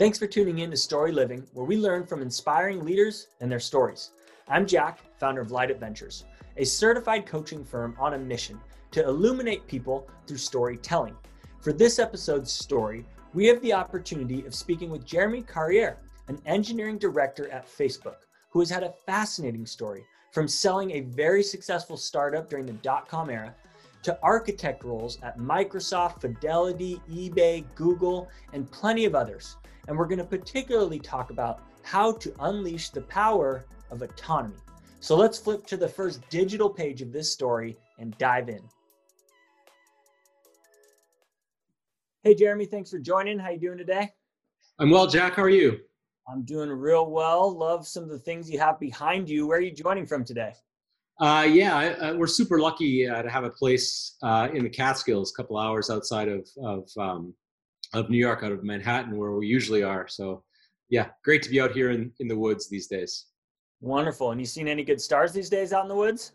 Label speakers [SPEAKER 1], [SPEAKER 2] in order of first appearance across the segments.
[SPEAKER 1] Thanks for tuning in to Story Living, where we learn from inspiring leaders and their stories. I'm Jack, founder of Light Adventures, a certified coaching firm on a mission to illuminate people through storytelling. For this episode's story, we have the opportunity of speaking with Jeremy Carrier, an engineering director at Facebook, who has had a fascinating story from selling a very successful startup during the dot com era to architect roles at Microsoft, Fidelity, eBay, Google, and plenty of others and we're going to particularly talk about how to unleash the power of autonomy. So let's flip to the first digital page of this story and dive in. Hey Jeremy, thanks for joining. How you doing today?
[SPEAKER 2] I'm well, Jack. How are you?
[SPEAKER 1] I'm doing real well. Love some of the things you have behind you. Where are you joining from today?
[SPEAKER 2] Uh, yeah, uh, we're super lucky uh, to have a place uh, in the Catskills, a couple hours outside of, of um, of New York, out of Manhattan, where we usually are. So, yeah, great to be out here in, in the woods these days.
[SPEAKER 1] Wonderful. And you seen any good stars these days out in the woods?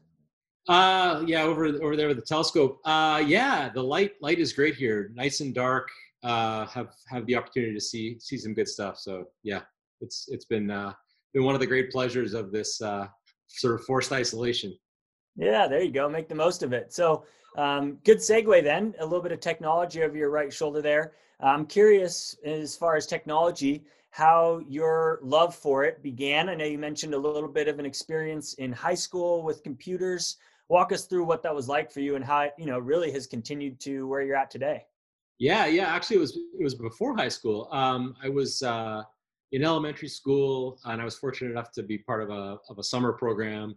[SPEAKER 2] Uh, yeah, over over there with the telescope. Uh, yeah, the light light is great here, nice and dark. Uh, have have the opportunity to see see some good stuff. So yeah, it's it's been uh, been one of the great pleasures of this uh, sort of forced isolation.
[SPEAKER 1] Yeah, there you go. Make the most of it. So, um, good segue then. A little bit of technology over your right shoulder there. I'm curious as far as technology, how your love for it began. I know you mentioned a little bit of an experience in high school with computers. Walk us through what that was like for you and how you know really has continued to where you're at today.
[SPEAKER 2] Yeah, yeah. Actually, it was it was before high school. Um, I was uh, in elementary school, and I was fortunate enough to be part of a of a summer program.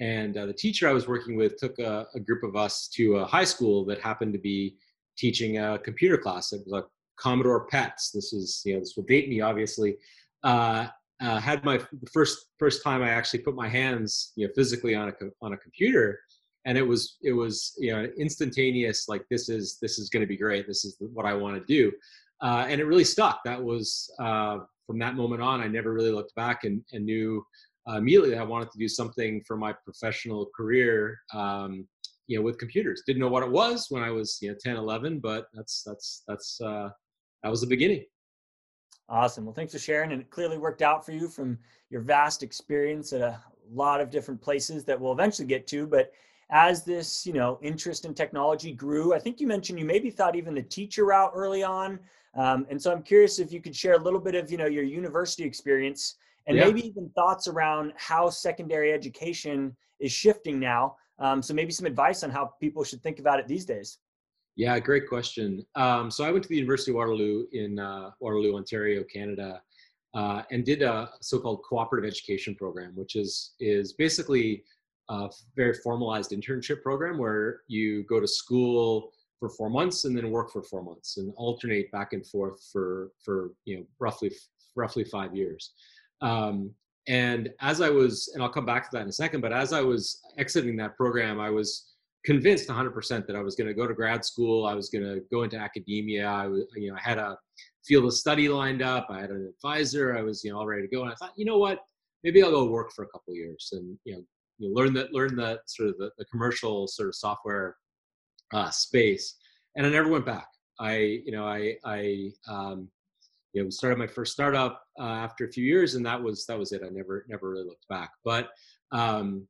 [SPEAKER 2] And uh, the teacher I was working with took a, a, group of us to a high school that happened to be teaching a computer class. It was a Commodore PETs. This is, you know, this will date me, obviously. Uh, uh, had my first first time I actually put my hands, you know, physically on a on a computer, and it was it was you know instantaneous. Like this is this is going to be great. This is what I want to do, uh, and it really stuck. That was uh, from that moment on. I never really looked back and, and knew uh, immediately I wanted to do something for my professional career. Um, you know, with computers. Didn't know what it was when I was, you know, 10, 11, but that's, that's, that's, uh, that was the beginning.
[SPEAKER 1] Awesome. Well, thanks for sharing. And it clearly worked out for you from your vast experience at a lot of different places that we'll eventually get to. But as this, you know, interest in technology grew, I think you mentioned you maybe thought even the teacher route early on. Um, and so I'm curious if you could share a little bit of, you know, your university experience and yeah. maybe even thoughts around how secondary education is shifting now. Um, so maybe some advice on how people should think about it these days.
[SPEAKER 2] Yeah, great question. Um, so I went to the University of Waterloo in uh, Waterloo, Ontario, Canada, uh, and did a so-called cooperative education program, which is is basically a very formalized internship program where you go to school for four months and then work for four months and alternate back and forth for for you know roughly roughly five years. Um, and as I was, and I'll come back to that in a second, but as I was exiting that program, I was convinced 100% that I was going to go to grad school. I was going to go into academia. I was, you know, I had a field of study lined up. I had an advisor. I was, you know, all ready to go. And I thought, you know what, maybe I'll go work for a couple years and, you know, you know, learn that, learn that sort of the, the commercial sort of software uh, space. And I never went back. I, you know, I, I, um, you know, started my first startup uh, after a few years, and that was that was it. I never never really looked back. But um,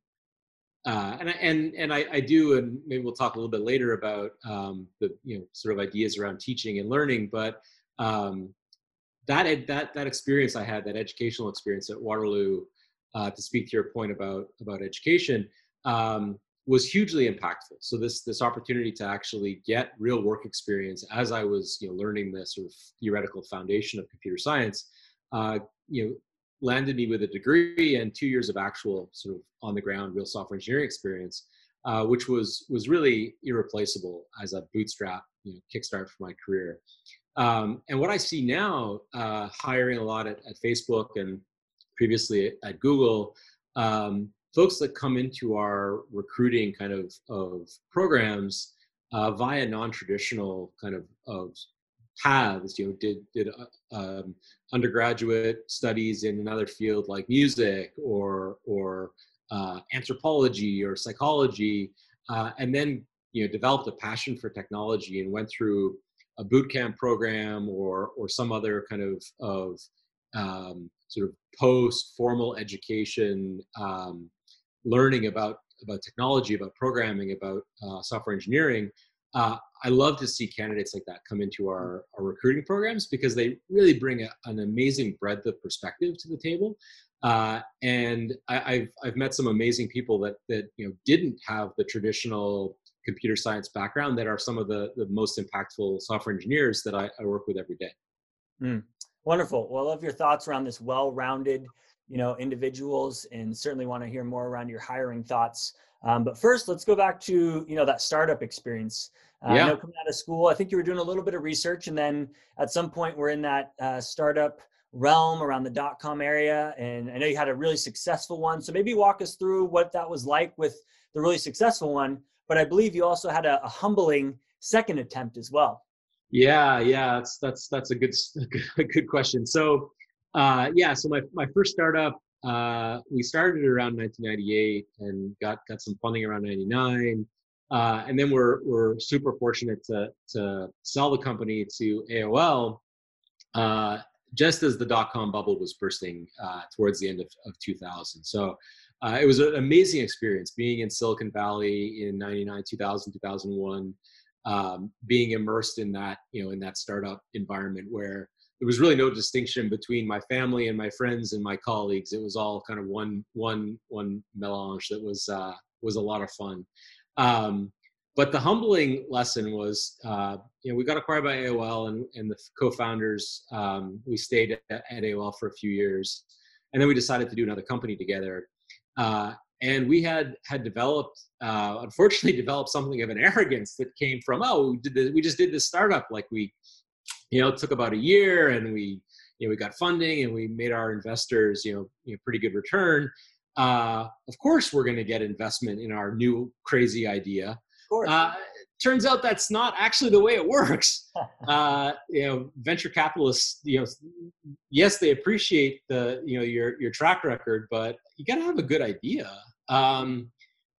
[SPEAKER 2] uh, and and and I, I, do, and maybe we'll talk a little bit later about um, the you know sort of ideas around teaching and learning. But um, that that that experience I had, that educational experience at Waterloo, uh, to speak to your point about about education, um, was hugely impactful. So this this opportunity to actually get real work experience as I was you know learning the sort of theoretical foundation of computer science, uh, you know landed me with a degree and two years of actual sort of on the ground real software engineering experience, uh, which was was really irreplaceable as a bootstrap you know, kickstart for my career. Um, and what I see now, uh, hiring a lot at, at, Facebook and previously at, at Google, um, folks that come into our recruiting kind of of programs uh, via non-traditional kind of of paths. You know, did did uh, um, undergraduate studies in another field like music or or uh, anthropology or psychology, uh, and then you know developed a passion for technology and went through a boot camp program or or some other kind of of um, sort of post formal education um, learning about about technology, about programming, about uh, software engineering. Uh, I love to see candidates like that come into our, our recruiting programs because they really bring a, an amazing breadth of perspective to the table. Uh, and I, have I've met some amazing people that that you know didn't have the traditional computer science background that are some of the, the most impactful software engineers that I, I work with every day.
[SPEAKER 1] Mm, wonderful. Well, I love your thoughts around this well-rounded, you know, individuals, and certainly want to hear more around your hiring thoughts. Um, but first, let's go back to you know that startup experience. Uh, yeah. I know coming out of school, I think you were doing a little bit of research, and then at some point, we're in that uh, startup realm around the dot com area. And I know you had a really successful one. So maybe walk us through what that was like with the really successful one. But I believe you also had a, a humbling second attempt as well.
[SPEAKER 2] Yeah, yeah, that's that's that's a good a good question. So, uh, yeah, so my my first startup, uh, we started around 1998 and got got some funding around 99, uh, and then we're we're super fortunate to to sell the company to AOL uh, just as the dot com bubble was bursting uh, towards the end of, of 2000. So uh, it was an amazing experience being in Silicon Valley in 99, 2000, 2001, um, being immersed in that, you know, in that startup environment where there was really no distinction between my family and my friends and my colleagues. It was all kind of one, one, one melange that was, uh, was a lot of fun. Um, but the humbling lesson was, uh, you know, we got acquired by AOL and, and the co-founders, um, we stayed at, at, AOL for a few years, and then we decided to do another company together. Uh, and we had had developed, uh, unfortunately, developed something of an arrogance that came from, oh, we, did this, we just did this startup, like we, you know, it took about a year, and we, you know, we got funding, and we made our investors, you know, you know pretty good return. Uh, of course, we're going to get investment in our new crazy idea
[SPEAKER 1] course. Uh,
[SPEAKER 2] turns out that's not actually the way it works. uh, you know, venture capitalists, you know, yes, they appreciate the, you know, your your track record, but you got to have a good idea, um,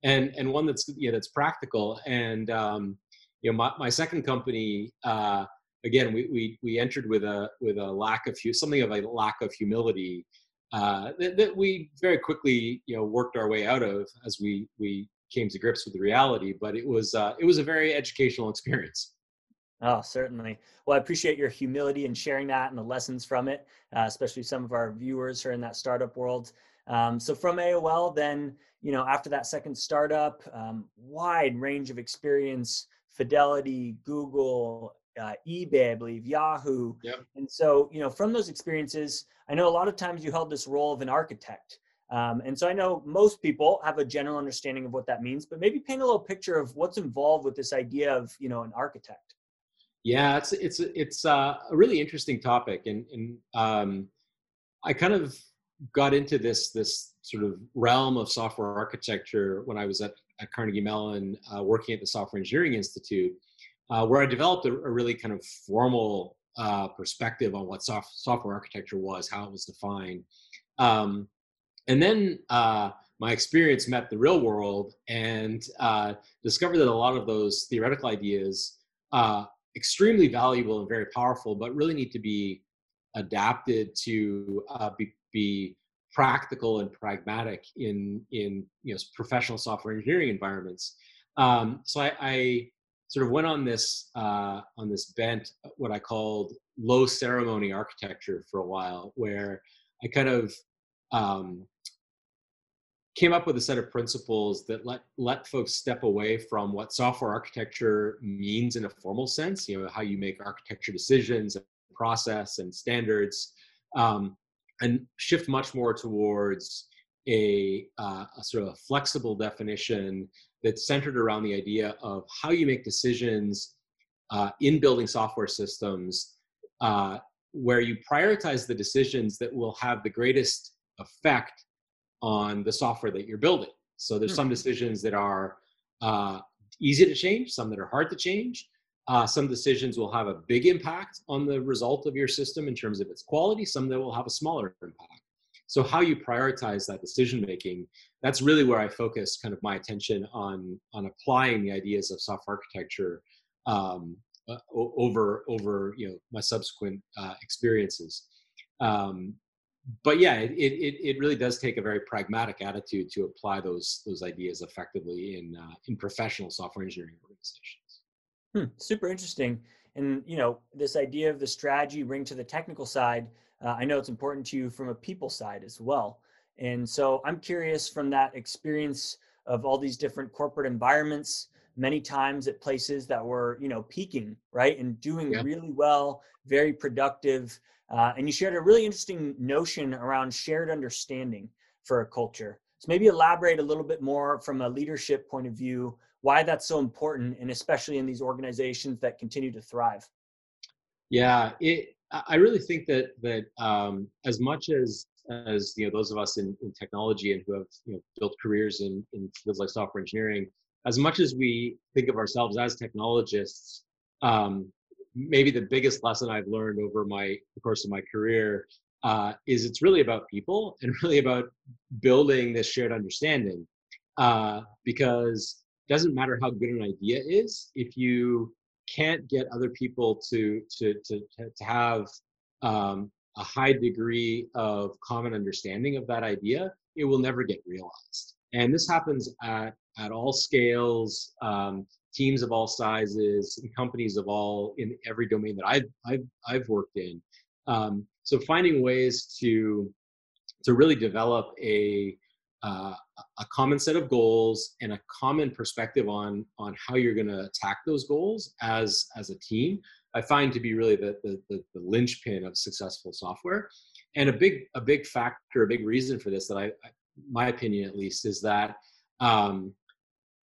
[SPEAKER 2] and and one that's yeah that's practical. And um, you know, my my second company. Uh, again, we, we we entered with a with a lack of something of a lack of humility uh, that, that, we very quickly you know worked our way out of as we we came to grips with the reality. But it was uh, it was a very educational experience.
[SPEAKER 1] Oh, certainly. Well, I appreciate your humility and sharing that and the lessons from it, uh, especially some of our viewers who are in that startup world. Um, so from AOL, then you know after that second startup, um, wide range of experience, Fidelity, Google, uh, eBay, I believe, Yahoo.
[SPEAKER 2] Yep.
[SPEAKER 1] And so, you know, from those experiences, I know a lot of times you held this role of an architect. Um, and so I know most people have a general understanding of what that means, but maybe paint a little picture of what's involved with this idea of, you know, an architect.
[SPEAKER 2] Yeah, it's it's it's uh, a really interesting topic, and and um, I kind of got into this this sort of realm of software architecture when I was at, at Carnegie Mellon, uh, working at the Software Engineering Institute, uh, where I developed a, a, really kind of formal uh, perspective on what soft, software architecture was, how it was defined. Um, and then uh, my experience met the real world and uh, discovered that a lot of those theoretical ideas uh, extremely valuable and very powerful but really need to be adapted to uh, be, be, practical and pragmatic in in you know professional software engineering environments um, so I, I, sort of went on this uh, on this bent what i called low ceremony architecture for a while where i kind of um, came up with a set of principles that let let folks step away from what software architecture means in a formal sense you know how you make architecture decisions and process and standards um, and shift much more towards a, uh, a, sort of a flexible definition that's centered around the idea of how you make decisions uh, in building software systems uh, where you prioritize the decisions that will have the greatest effect on the software that you're building. So there's some hmm. decisions that are uh, easy to change, some that are hard to change. Uh, some decisions will have a big impact on the result of your system in terms of its quality, some that will have a smaller impact. So how you prioritize that decision making, that's really where I focus kind of my attention on, on applying the ideas of software architecture um, uh, over over you know my subsequent uh, experiences. Um, but yeah, it, it it really does take a very pragmatic attitude to apply those those ideas effectively in uh, in professional software engineering organizations.
[SPEAKER 1] Hmm, super interesting. And you know, this idea of the strategy bring to the technical side, uh, I know it's important to you from a people side as well. And so I'm curious from that experience of all these different corporate environments, many times at places that were, you know, peaking, right, and doing yeah. really well, very productive. Uh, and you shared a really interesting notion around shared understanding for a culture. So maybe elaborate a little bit more from a leadership point of view why that's so important, and especially in these organizations that continue to thrive.
[SPEAKER 2] Yeah, it. I really think that that um, as much as as you know those of us in, in technology and who have you know built careers in, in fields like software engineering as much as we think of ourselves as technologists um, maybe the biggest lesson i've learned over my the course of my career uh, is it's really about people and really about building this shared understanding. Uh, because it doesn't matter how good an idea is if you can't get other people to to to, to have um, a high degree of common understanding of that idea, it will never get realized. And this happens at, at all scales, um, teams of all sizes, companies of all in every domain that I've, I've, I've worked in. Um, so finding ways to, to really develop a, uh, a common set of goals and a common perspective on on how you're going to attack those goals as as a team I find to be really the, the, the, the linchpin of successful software. And a big, a big factor, a big reason for this that I, my opinion at least, is that um,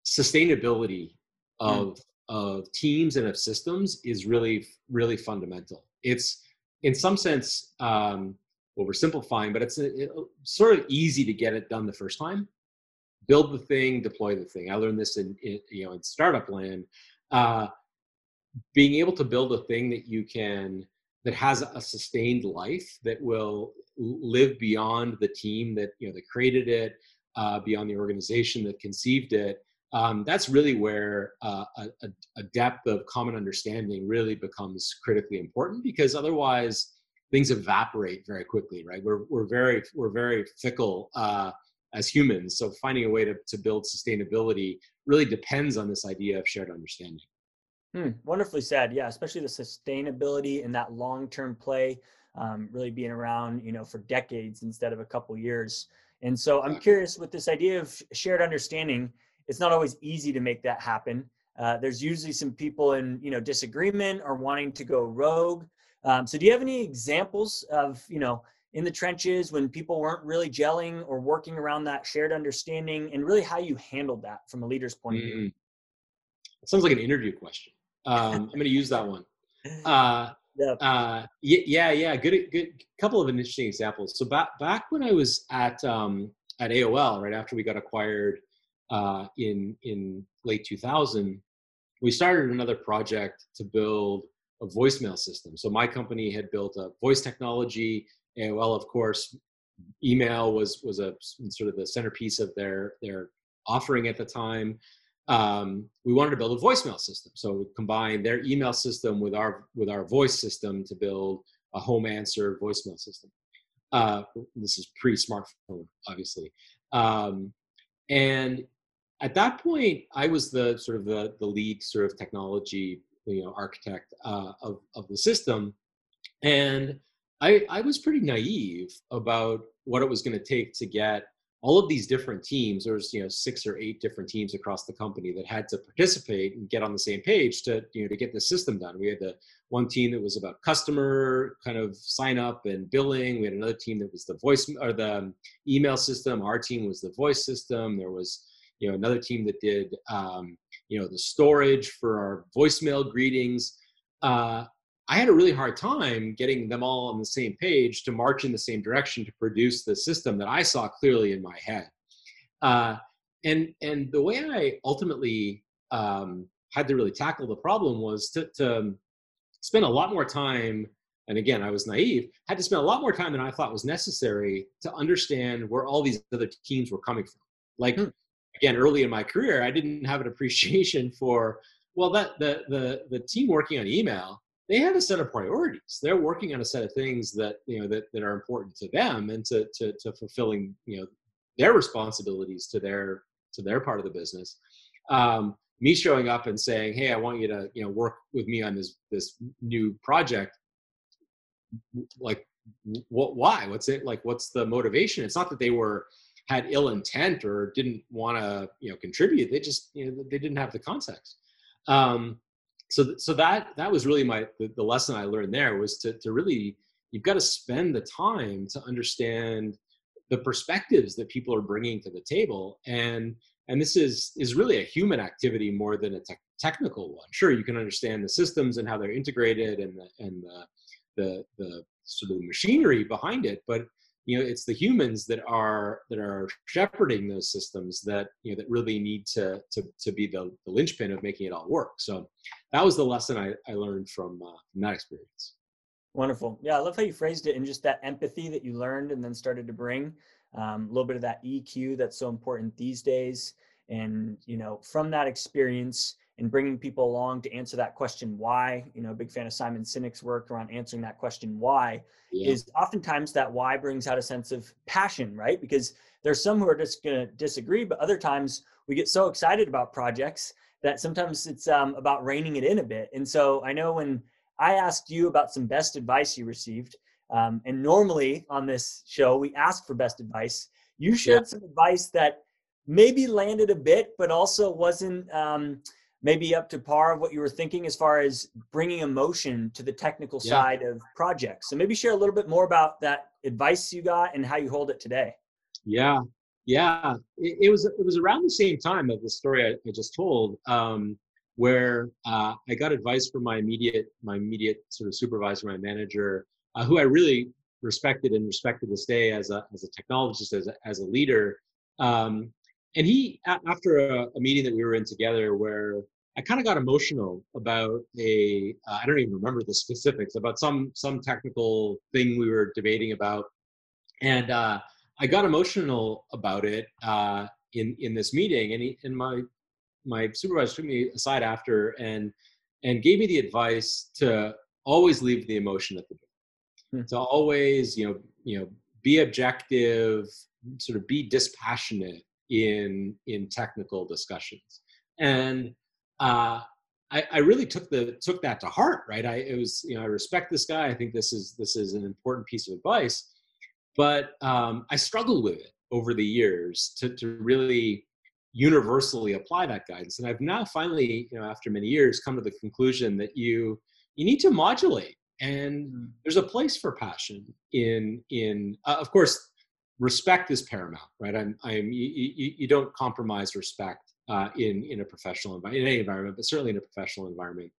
[SPEAKER 2] sustainability hmm. of, mm. of teams and of systems is really, really fundamental. It's in some sense, um, oversimplifying, but it's a, it, sort of easy to get it done the first time. Build the thing, deploy the thing. I learned this in, in you know in startup land. Uh, being able to build a thing that you can that has a sustained life that will live beyond the team that you know that created it uh, beyond the organization that conceived it um, that's really where uh, a, a, depth of common understanding really becomes critically important because otherwise things evaporate very quickly right we're, we're very we're very fickle uh, as humans so finding a way to, to build sustainability really depends on this idea of shared understanding
[SPEAKER 1] Hmm, wonderfully said. Yeah, especially the sustainability and that long-term play, um, really being around, you know, for decades instead of a couple years. And so I'm curious with this idea of shared understanding. It's not always easy to make that happen. Uh, there's usually some people in, you know, disagreement or wanting to go rogue. Um, so do you have any examples of, you know, in the trenches when people weren't really gelling or working around that shared understanding, and really how you handled that from a leader's point mm-hmm. of view?
[SPEAKER 2] It sounds like an interview question. Um, I'm going to use that one. Uh, yep. uh, yeah, yeah, good, good. Couple of interesting examples. So back back when I was at um, at AOL, right after we got acquired uh, in in late 2000, we started another project to build a voicemail system. So my company had built a voice technology. AOL, well, of course, email was was a sort of the centerpiece of their their offering at the time um, we wanted to build a voicemail system. So we combined their email system with our with our voice system to build a home answer voicemail system. Uh, this is pre-smartphone, obviously. Um, and at that point, I was the sort of the the lead sort of technology you know architect uh, of of the system, and I I was pretty naive about what it was going to take to get all of these different teams. There's you know six or eight different teams across the company that had to participate and get on the same page to you know to get the system done. We had the one team that was about customer kind of sign up and billing. We had another team that was the voice or the um, email system. Our team was the voice system. There was you know another team that did um, you know the storage for our voicemail greetings. Uh, I had a really hard time getting them all on the same page to march in the same direction to produce the system that I saw clearly in my head. Uh, and and the way I ultimately um, had to really tackle the problem was to, to spend a lot more time. And again, I was naive. Had to spend a lot more time than I thought was necessary to understand where all these other teams were coming from. Like hmm. again, early in my career, I didn't have an appreciation for well, that the the the team working on email, they have a set of priorities. They're working on a set of things that you know that, that are important to them and to, to to fulfilling you know their responsibilities to their to their part of the business. Um, me showing up and saying, "Hey, I want you to you know work with me on this this new project." Like, what? Why? What's it like? What's the motivation? It's not that they were had ill intent or didn't want to you know contribute. They just you know they didn't have the context. Um, so so that that was really my the, the lesson I learned there was to to really you've got to spend the time to understand the perspectives that people are bringing to the table. And and this is is really a human activity more than a te- technical one. Sure you can understand the systems and how they're integrated and the and the the, the sort of machinery behind it but you know it's the humans that are that are shepherding those systems that you know that really need to to, to be the, the linchpin of making it all work. So that was the lesson i, I learned from, uh, from that experience.
[SPEAKER 1] Wonderful. Yeah i love how you phrased it and just that empathy that you learned and then started to bring um, a little bit of that eq that's so important these days. And you know from that experience and bringing people along to answer that question why you know a big fan of simon sinek's work around answering that question why yeah. is oftentimes that why brings out a sense of passion right because there's some who are just going to disagree but other times we get so excited about projects that sometimes it's um, about reining it in a bit and so i know when i asked you about some best advice you received um, and normally on this show we ask for best advice you shared yeah. some advice that maybe landed a bit but also wasn't um, maybe up to par of what you were thinking as far as bringing emotion to the technical yeah. side of projects. So maybe share a little bit more about that advice you got and how you hold it today.
[SPEAKER 2] Yeah, yeah. It, it was it was around the same time of the story I, I just told, um, where uh, I got advice from my immediate my immediate sort of supervisor, my manager, uh, who I really respected and respected this day as a as a technologist, as a, as a leader. Um, and he, after a, a meeting that we were in together, where I kind of got emotional about a uh, I don't even remember the specifics about some some technical thing we were debating about, and uh, I got emotional about it uh, in in this meeting. And he, and my my supervisor took me aside after and and gave me the advice to always leave the emotion at the door, hmm. to always you know you know be objective, sort of be dispassionate in in technical discussions and uh, I, I, really took the took that to heart. Right, I it was you know I respect this guy. I think this is this is an important piece of advice, but um, I struggled with it over the years to to really universally apply that guidance. And I've now finally, you know, after many years, come to the conclusion that you you need to modulate, and there's a place for passion in in uh, of course respect is paramount, right? I'm I'm you, you, you don't compromise respect uh, in in a professional environment, in any environment, but certainly in a professional environment.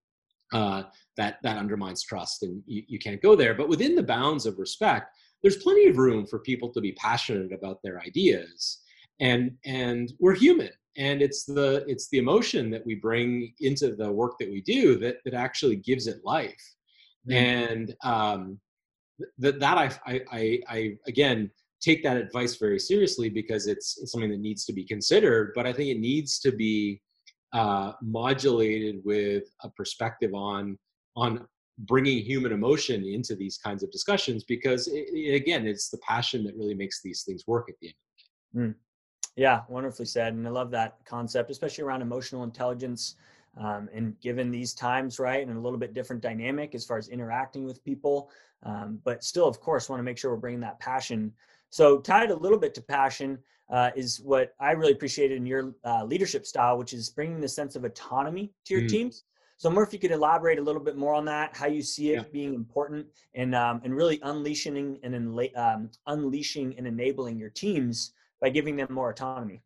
[SPEAKER 2] Uh, that that undermines trust, and you, you can't go there. But within the bounds of respect, there's plenty of room for people to be passionate about their ideas, and and we're human, and it's the it's the emotion that we bring into the work that we do that that actually gives it life, mm-hmm. and um, that that I, I I I again take that advice very seriously because it's, it's something that needs to be considered but i think it needs to be uh, modulated with a perspective on on bringing human emotion into these kinds of discussions because it, it, again it's the passion that really makes these things work at the end of the day
[SPEAKER 1] mm. yeah wonderfully said and i love that concept especially around emotional intelligence um, and given these times right and a little bit different dynamic as far as interacting with people um, but still of course want to make sure we're bringing that passion so tied a little bit to passion uh, is what I really appreciated in your uh, leadership style, which is bringing the sense of autonomy to your mm. teams. So, more if you could elaborate a little bit more on that, how you see it yeah. being important, and um, and really unleashing and enla- um, unleashing and enabling your teams by giving them more autonomy.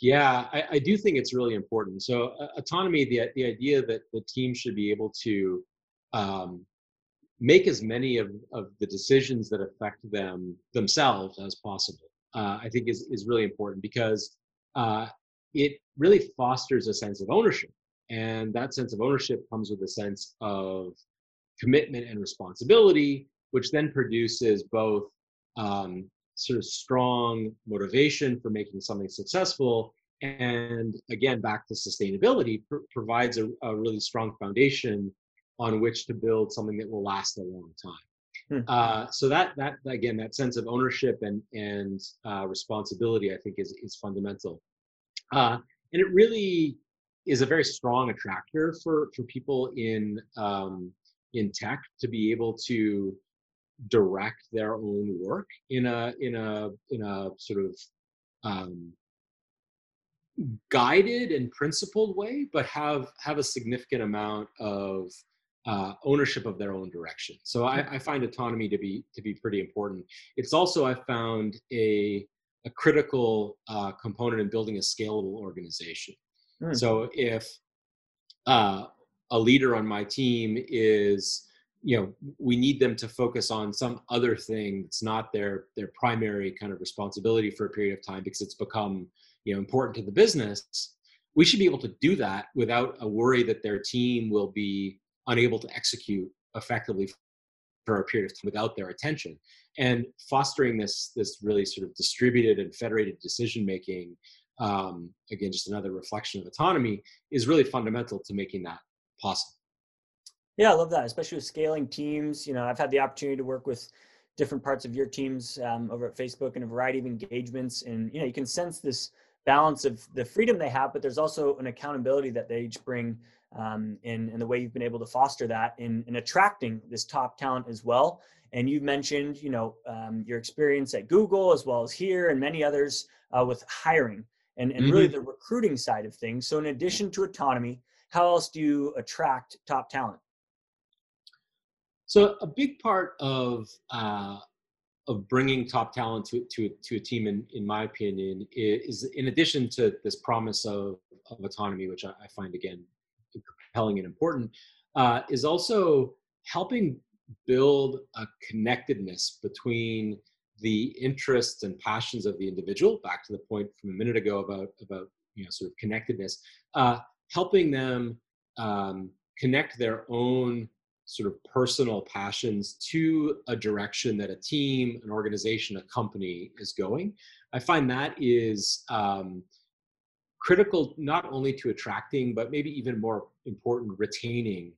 [SPEAKER 2] Yeah, I, I do think it's really important. So, uh, autonomy, the the idea that the team should be able to um, make as many of, of the decisions that affect them themselves as possible uh, i think is, is really important because uh, it really fosters a sense of ownership. And that sense of ownership comes with a sense of commitment and responsibility which then produces both um, sort of strong motivation for making something successful and again back to sustainability pr- provides a, a, really strong foundation on which to build something that will last a long time hmm. uh, so that that again that sense of ownership and and uh, responsibility i think is is fundamental uh, and it really is a very strong attractor for for people in um, in tech to be able to direct their own work in a in a in a sort of um, guided and principled way, but have have a significant amount of uh, ownership of their own direction. So I, I, find autonomy to be to be pretty important. It's also I found a a critical uh, component in building a scalable organization. Mm. So if uh, a leader on my team is you know we need them to focus on some other thing that's not their their primary kind of responsibility for a period of time because it's become you know important to the business we should be able to do that without a worry that their team will be unable to execute effectively for a period of time without their attention. And fostering this this really sort of distributed and federated decision making um, again just another reflection of autonomy is really fundamental to making that possible.
[SPEAKER 1] Yeah, I love that, especially with scaling teams. You know, I've had the opportunity to work with different parts of your teams um, over at Facebook and a variety of engagements, and you know, you can sense this balance of the freedom they have, but there's also an accountability that they each bring, um, in in the way you've been able to foster that in in attracting this top talent as well. And you've mentioned, you know, um, your experience at Google as well as here and many others uh, with hiring and, and mm-hmm. really the recruiting side of things. So, in addition to autonomy, how else do you attract top talent?
[SPEAKER 2] So a big part of uh, of bringing top talent to, to, to a team, in, in my opinion, is, in addition to this promise of, of autonomy, which I, I find again compelling and important, uh, is also helping build a connectedness between the interests and passions of the individual. Back to the point from a minute ago about about you know sort of connectedness, uh, helping them um, connect their own sort of personal passions to a direction that a team, an organization, a company is going. I find that is um, critical not only to attracting, but maybe even more important, retaining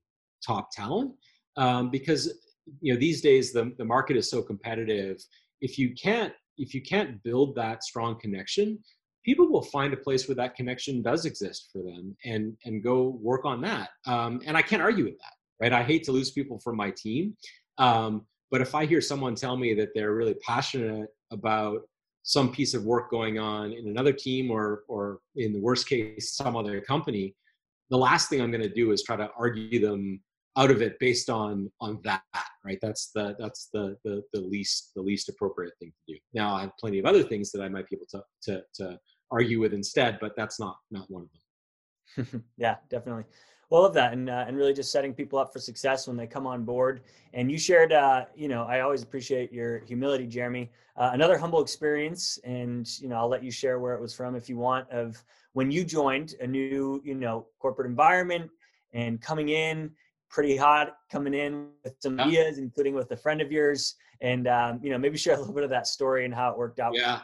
[SPEAKER 2] top talent. Um, because you know these days the, the market is so competitive. If you can't if you can't build that strong connection, people will find a place where that connection does exist for them and and go work on that. Um, and I can't argue with that right? I hate to lose people from my team. Um, but if I hear someone tell me that they're really passionate about some piece of work going on in another team or, or in the worst case, some other company, the last thing I'm going to do is try to argue them out of it based on on that right? That's the that's the, the the least the least appropriate thing to do. Now i have plenty of other things that i might be able to to, to argue with instead but that's not not one of
[SPEAKER 1] them. Yeah definitely well, of that, and uh, and really just setting people up for success when they come on board. And you shared, uh, you know, I always appreciate your humility, Jeremy. Uh, another humble experience, and you know, I'll let you share where it was from if you want. Of when you joined a new, you know, corporate environment and coming in pretty hot, coming in with some ideas, including with a friend of yours, and um, you know, maybe share a little bit of that story and how it worked out.
[SPEAKER 2] Yeah.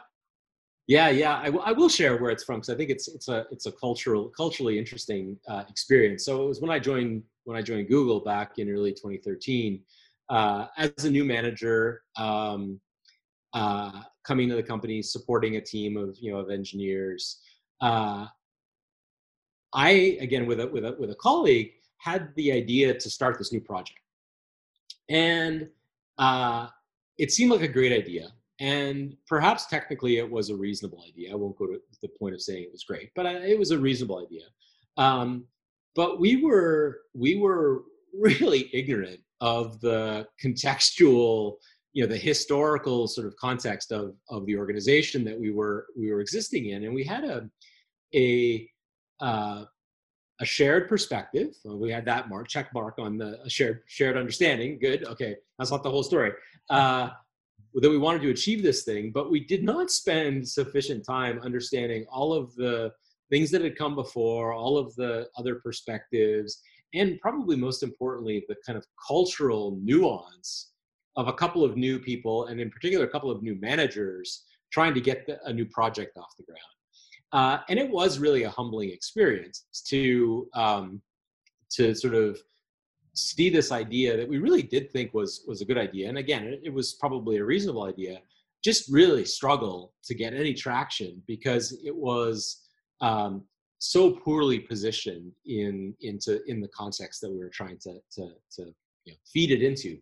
[SPEAKER 2] Yeah, yeah, I, w- I will share where it's from because I think it's it's a it's a cultural culturally interesting uh, experience. So it was when I joined when I joined Google back in early 2013 uh, as a new manager, um, uh, coming to the company, supporting a team of you know of engineers. Uh, I again with a with a with a colleague had the idea to start this new project, and uh, it seemed like a great idea and perhaps technically it was a reasonable idea. I won't go to the point of saying it was great, but it was a reasonable idea. Um, but we were we were really ignorant of the contextual, you know, the historical sort of context of of the organization that we were we were existing in, and we had a a uh, a shared perspective. we had that mark check mark on the shared shared understanding. Good. Okay, that's not the whole story. Uh, that we wanted to achieve this thing, but we did not spend sufficient time understanding all of the things that had come before, all of the other perspectives, and probably most importantly, the kind of cultural nuance of a couple of new people, and in particular, a couple of new managers trying to get the, a new project off the ground. uh, and it was really a humbling experience to um, to sort of see this idea that we really did think was was a good idea. And again it, was probably a reasonable idea. Just really struggle to get any traction because it was um, so poorly positioned in into in the context that we were trying to to, to you know, feed it into.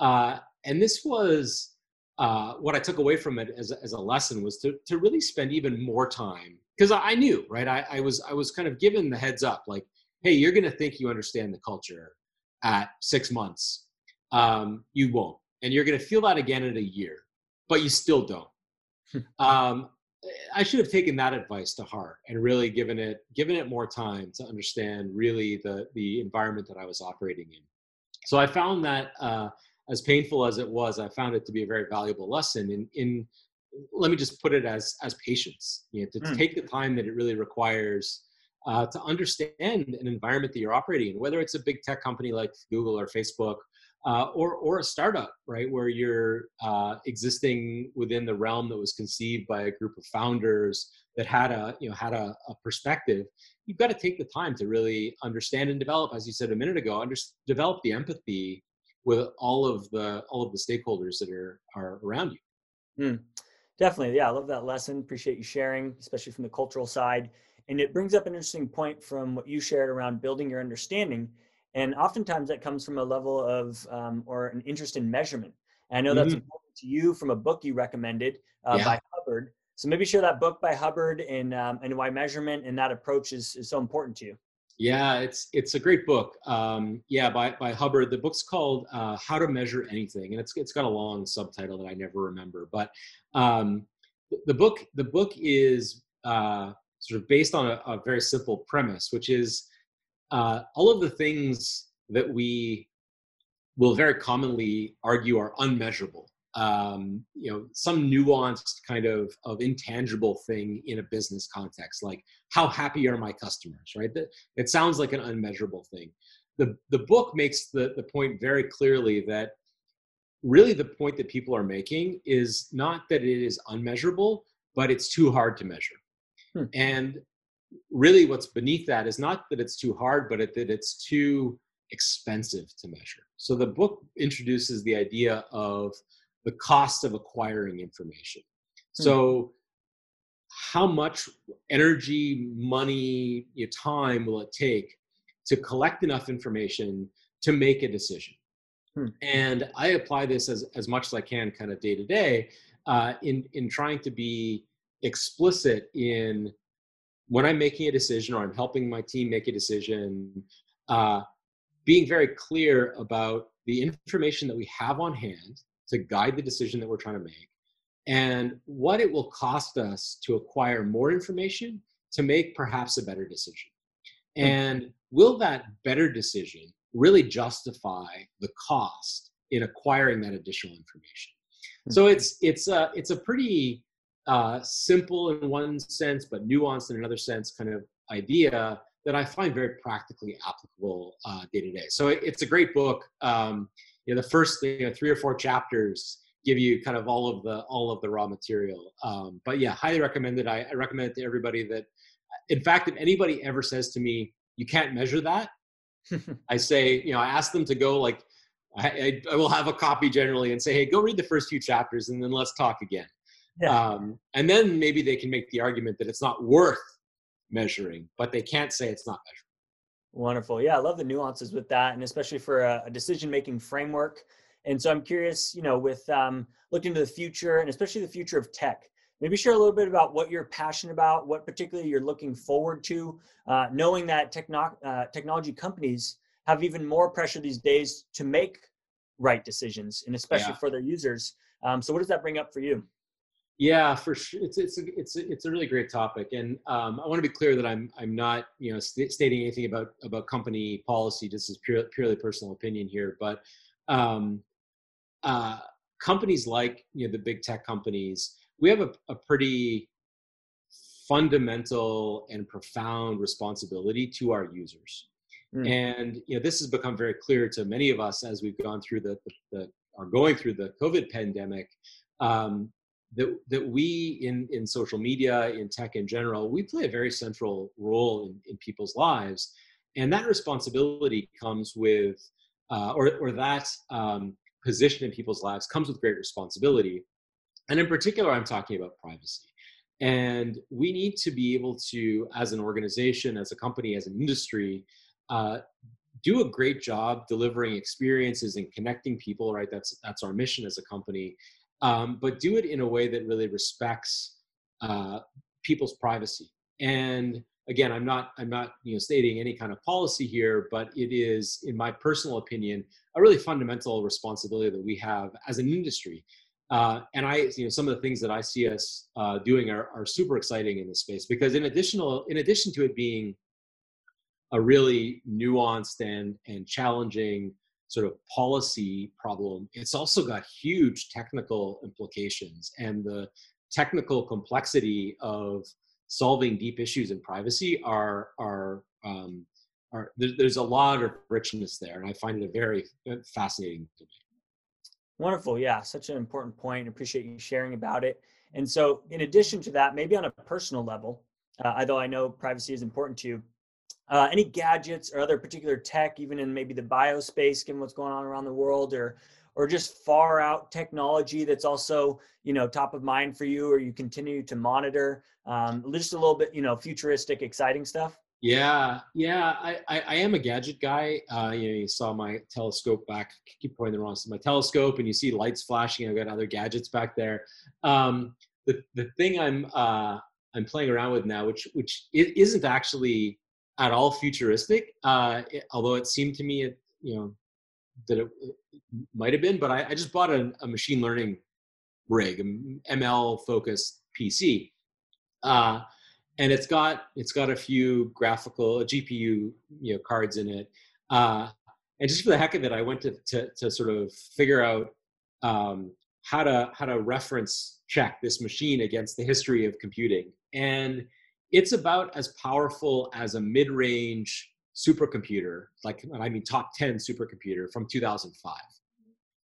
[SPEAKER 2] Uh, and this was uh, what I took away from it as, as a lesson was to, to really spend even more time because I, I, knew right? I, I was I was kind of given the heads up like hey you're going to think you understand the culture at six months, um, you won't. And you're going to feel that again in a year, but you still don't. um, I should have taken that advice to heart and really given it given it more time to understand really the the environment that I was operating in. So I found that uh, as painful as it was, I found it to be a very valuable lesson in in let me just put it as as patience. You know, to mm. take the time that it really requires uh, to understand an environment that you're operating in, whether it's a big tech company like Google or Facebook, uh, or or a startup, right, where you're uh, existing within the realm that was conceived by a group of founders that had a you know had a, a perspective. You've got to take the time to really understand and develop, as you said a minute ago, under, develop the empathy with all of the all of the stakeholders that are are around you.
[SPEAKER 1] Mm, definitely, yeah, I love that lesson. Appreciate you sharing, especially from the cultural side. And it brings up an interesting point from what you shared around building your understanding. And oftentimes that comes from a level of um, or an interest in measurement. And I know that's mm-hmm. important to you from a book you recommended uh, yeah. by Hubbard. So maybe share that book by Hubbard and um, and why measurement and that approach is, is so important to you.
[SPEAKER 2] Yeah, it's it's a great book. Um, yeah, by by Hubbard. The book's called uh, How to Measure Anything, and it's it's got a long subtitle that I never remember. But um, the book the book is uh, sort of based on a, a very simple premise, which is uh, all of the things that we will very commonly argue are unmeasurable. Um, you know, some nuanced kind of of intangible thing in a business context, like how happy are my customers, right? That it sounds like an unmeasurable thing. The the book makes the the point very clearly that really the point that people are making is not that it is unmeasurable, but it's too hard to measure. Hmm. And really, what's beneath that is not that it's too hard, but it, that it's too expensive to measure. So the book introduces the idea of the cost of acquiring information. Hmm. So, how much energy, money, your time will it take to collect enough information to make a decision? Hmm. And I apply this as, as much as I can, kind of day to day, uh, in in trying to be explicit in when I'm making a decision or I'm helping my team make a decision, uh, being very clear about the information that we have on hand to guide the decision that we're trying to make and what it will cost us to acquire more information to make perhaps a better decision. And will that better decision really justify the cost in acquiring that additional information? Hmm. So it's it's a it's a pretty uh, simple in one sense, but nuanced in another sense kind of idea that I find very practically applicable uh, day to day. So it, it's a great book. Um, you know, the first you know, three or four chapters give you kind of all of the all of the raw material. Um, but yeah, highly recommended. I, I recommend it to everybody. That, in fact, if anybody ever says to me, "You can't measure that," I say, you know, I ask them to go like. I, I, will have a copy generally and say, hey, go read the first few chapters and then let's talk again. Yeah. Um, and then maybe they can make the argument that it's not worth measuring, but they can't say it's not measuring.
[SPEAKER 1] Wonderful. Yeah, I love the nuances with that, and especially for a, a decision-making framework. And so I'm curious, you know, with um, looking to the future and especially the future of tech, maybe share a little bit about what you're passionate about, what particularly you're looking forward to, uh, knowing that techno- uh, technology companies have even more pressure these days to make right decisions, and especially yeah. for their users. Um, so, what does that bring up for you?
[SPEAKER 2] Yeah, for sure. It's it's a, it's a, it's a really great topic, and um, I want to be clear that I'm I'm not you know st- stating anything about about company policy. This is pure, purely personal opinion here, but um, uh, companies like you know the big tech companies, we have a, a pretty fundamental and profound responsibility to our users. Mm. And you know this has become very clear to many of us as we've gone through the, the, the are going through the COVID pandemic. Um, that that we in in social media in tech in general we play a very central role in, in people's lives. And that responsibility comes with uh, or or that um, position in people's lives comes with great responsibility. And in particular i'm talking about privacy. And we need to be able to as an organization as a company as an industry uh, do a great job delivering experiences and connecting people right? That's that's our mission as a company um, but do it in a way that really respects uh, people's privacy. And again, I'm not I'm not you know stating any kind of policy here, but it is, in my personal opinion, a really fundamental responsibility that we have as an industry. Uh, and I, you know, some of the things that I see us uh, doing are, are super exciting in this space because in additional, in addition to it being a really nuanced and and challenging sort of policy problem, it's also got huge technical implications. And the technical complexity of solving deep issues in privacy are are um, are there's a lot of richness there, and I find it a very uh, fascinating to.
[SPEAKER 1] Wonderful, yeah, such an important point. Appreciate you sharing about it. And so, in addition to that, maybe on a personal level, uh, although I know privacy is important to you, uh, any gadgets or other particular tech, even in maybe the biospace, given what's going on around the world, or or just far out technology that's also you know top of mind for you, or you continue to monitor? Um, just a little bit, you know, futuristic, exciting stuff.
[SPEAKER 2] Yeah, yeah, I, I, I am a gadget guy. Uh, you know, you saw my telescope back. keep pointing the wrong. So my telescope, and you see lights flashing. I've got other gadgets back there. Um, the the thing I'm uh, I'm playing around with now, which which isn't actually at all futuristic, uh, it, although it seemed to me, it, you know, that it, it might have been. But I, I just bought a, a, machine learning rig, ML focused PC, uh, and it's got it's got a few graphical GPU you know cards in it. Uh, and just for the heck of it, I went to to, to sort of figure out um, how to how to reference check this machine against the history of computing and it's about as powerful as a mid-range supercomputer, like I mean top 10 supercomputer from 2005.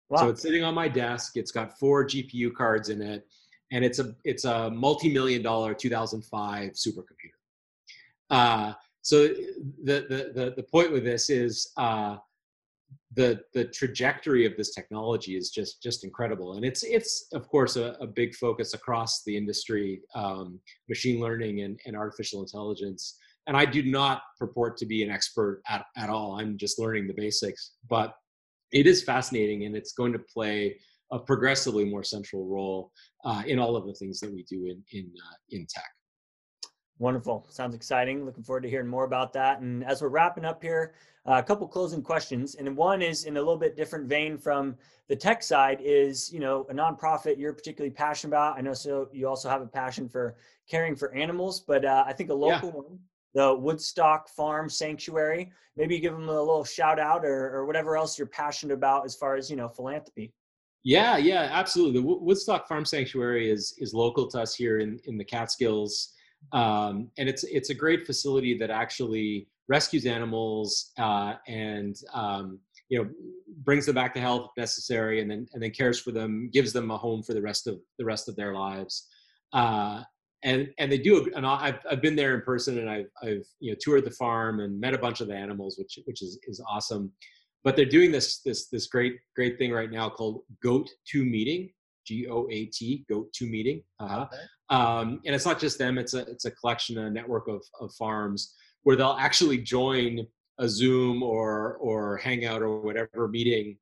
[SPEAKER 2] Wow. So it's sitting on my desk. It's got four GPU cards in it, and it's a it's a multi-million dollar 2005 supercomputer. Uh, so the, the the the point with this is uh, the the trajectory of this technology is just just incredible. And it's it's of course a, a big focus across the industry um, machine learning and, and artificial intelligence. And i do not purport to be an expert at, at all. I'm just learning the basics. But it is fascinating and it's going to play a progressively more central role uh, in all of the things that we do in in uh, in tech
[SPEAKER 1] Wonderful. Sounds exciting. Looking forward to hearing more about that. And as we're wrapping up here, uh, a couple closing questions. And one is in a little bit different vein from the tech side is, you know, a nonprofit you're particularly passionate about. I know so you also have a passion for caring for animals, but uh, I think a local yeah. one, the Woodstock Farm Sanctuary, maybe give them a little shout out or, or whatever else you're passionate about as far as, you know, philanthropy.
[SPEAKER 2] Yeah, yeah, absolutely. The Woodstock Farm Sanctuary is is local to us here in in the Catskills um, and it's it's a great facility that actually rescues animals uh, and um, you know brings them back to health if necessary, and then and then cares for them, gives them a home for the rest of the rest of their lives. Uh, and and they do. And I've I've been there in person, and I've I've you know toured the farm and met a bunch of the animals, which which is is awesome. But they're doing this this this great great thing right now called Goat to Meeting, G O A T, Goat to Meeting. Uh-huh. Okay. Um, and it's not just them; it's a it's a collection, a network of of farms where they'll actually join a Zoom or or Hangout or whatever meeting.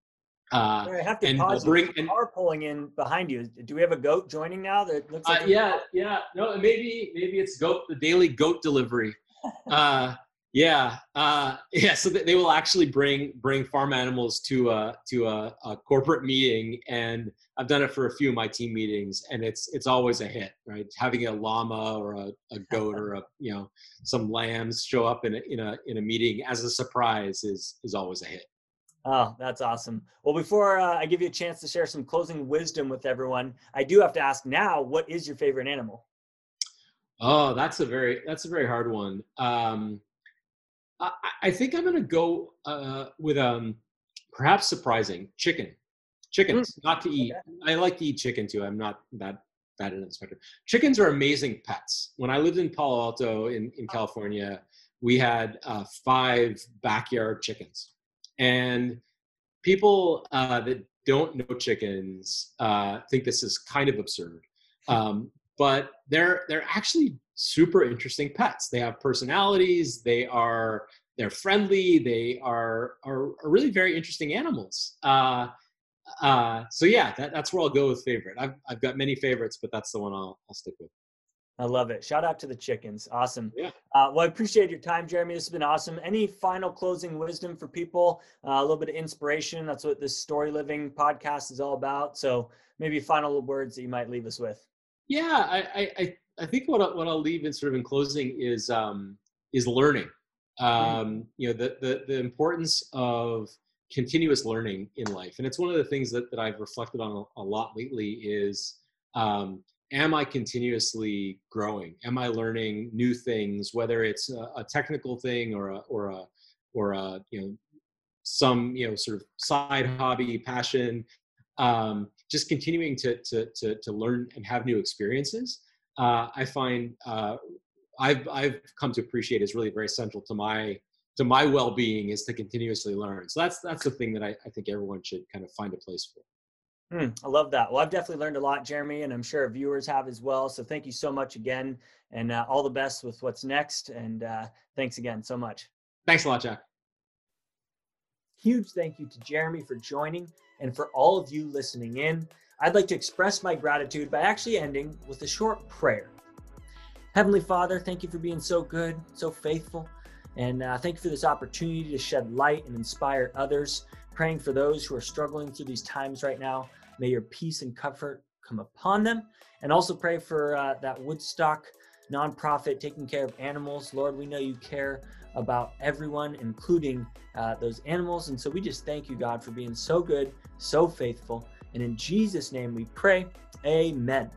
[SPEAKER 1] Uh, I have to and pause. Bring and, car pulling in behind you. Do we have a goat joining now? That looks like
[SPEAKER 2] uh, yeah, yeah. No, maybe maybe it's goat the daily goat delivery. uh, yeah, uh, yeah. So they will actually bring bring farm animals to a to a, a, corporate meeting, and I've done it for a few of my team meetings, and it's it's always a hit, right? Having a llama or a, a goat or a you know some lambs show up in a in a in a meeting as a surprise is is always a hit.
[SPEAKER 1] Oh, that's awesome. Well, before uh, I give you a chance to share some closing wisdom with everyone, I do have to ask now: what is your favorite animal?
[SPEAKER 2] Oh, that's a very that's a very hard one. Um, I, I think I'm going to go uh, with um, perhaps surprising chicken. Chickens, mm. not to eat. Okay. I like to eat chicken too. I'm not that that end of the spectrum. Chickens are amazing pets. When I lived in Palo Alto in, in California, we had uh, five backyard chickens. And people uh, that don't know chickens uh, think this is kind of absurd. Um, but they're they're actually super interesting pets. They have personalities. They are they're friendly. They are are, are really very interesting animals. Uh, uh, so yeah, that, that's where I'll go with favorite. I've I've got many favorites, but that's the one I'll I'll stick with.
[SPEAKER 1] I love it. Shout out to the chickens. Awesome.
[SPEAKER 2] Yeah.
[SPEAKER 1] Uh, well, I appreciate your time, Jeremy. This has been awesome. Any final closing wisdom for people? Uh, a little bit of inspiration. That's what this story living podcast is all about. So maybe final words that you might leave us with.
[SPEAKER 2] Yeah, I I I, I think what I, what I'll leave in sort of in closing is um, is learning. Mm-hmm. Um, you know the, the the importance of continuous learning in life, and it's one of the things that that I've reflected on a, a lot lately. Is um, am I continuously growing? Am I learning new things, whether it's a, a technical thing or a or a or a you know some you know sort of side hobby passion um, just continuing to, to, to, to, learn and have new experiences, uh, I find uh, I've, I've come to appreciate is really very central to my, to my well-being is to continuously learn. So that's, that's the thing that I, I think everyone should kind of find a place for.
[SPEAKER 1] Mm, I love that. Well, I've definitely learned a lot, Jeremy, and I'm sure viewers have as well. So thank you so much again, and uh, all the best with what's next. And uh, thanks again so much.
[SPEAKER 2] Thanks a lot, Jack.
[SPEAKER 1] Huge thank you to Jeremy for joining and for all of you listening in. I'd like to express my gratitude by actually ending with a short prayer. Heavenly Father, thank you for being so good, so faithful, and uh, thank you for this opportunity to shed light and inspire others. Praying for those who are struggling through these times right now. May your peace and comfort come upon them. And also pray for uh, that Woodstock nonprofit taking care of animals. Lord, we know you care about everyone, including uh, those animals. And so we just thank you, God, for being so good, so faithful. And in Jesus' name we pray. Amen.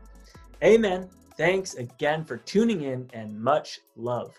[SPEAKER 1] Amen. Thanks again for tuning in and much love.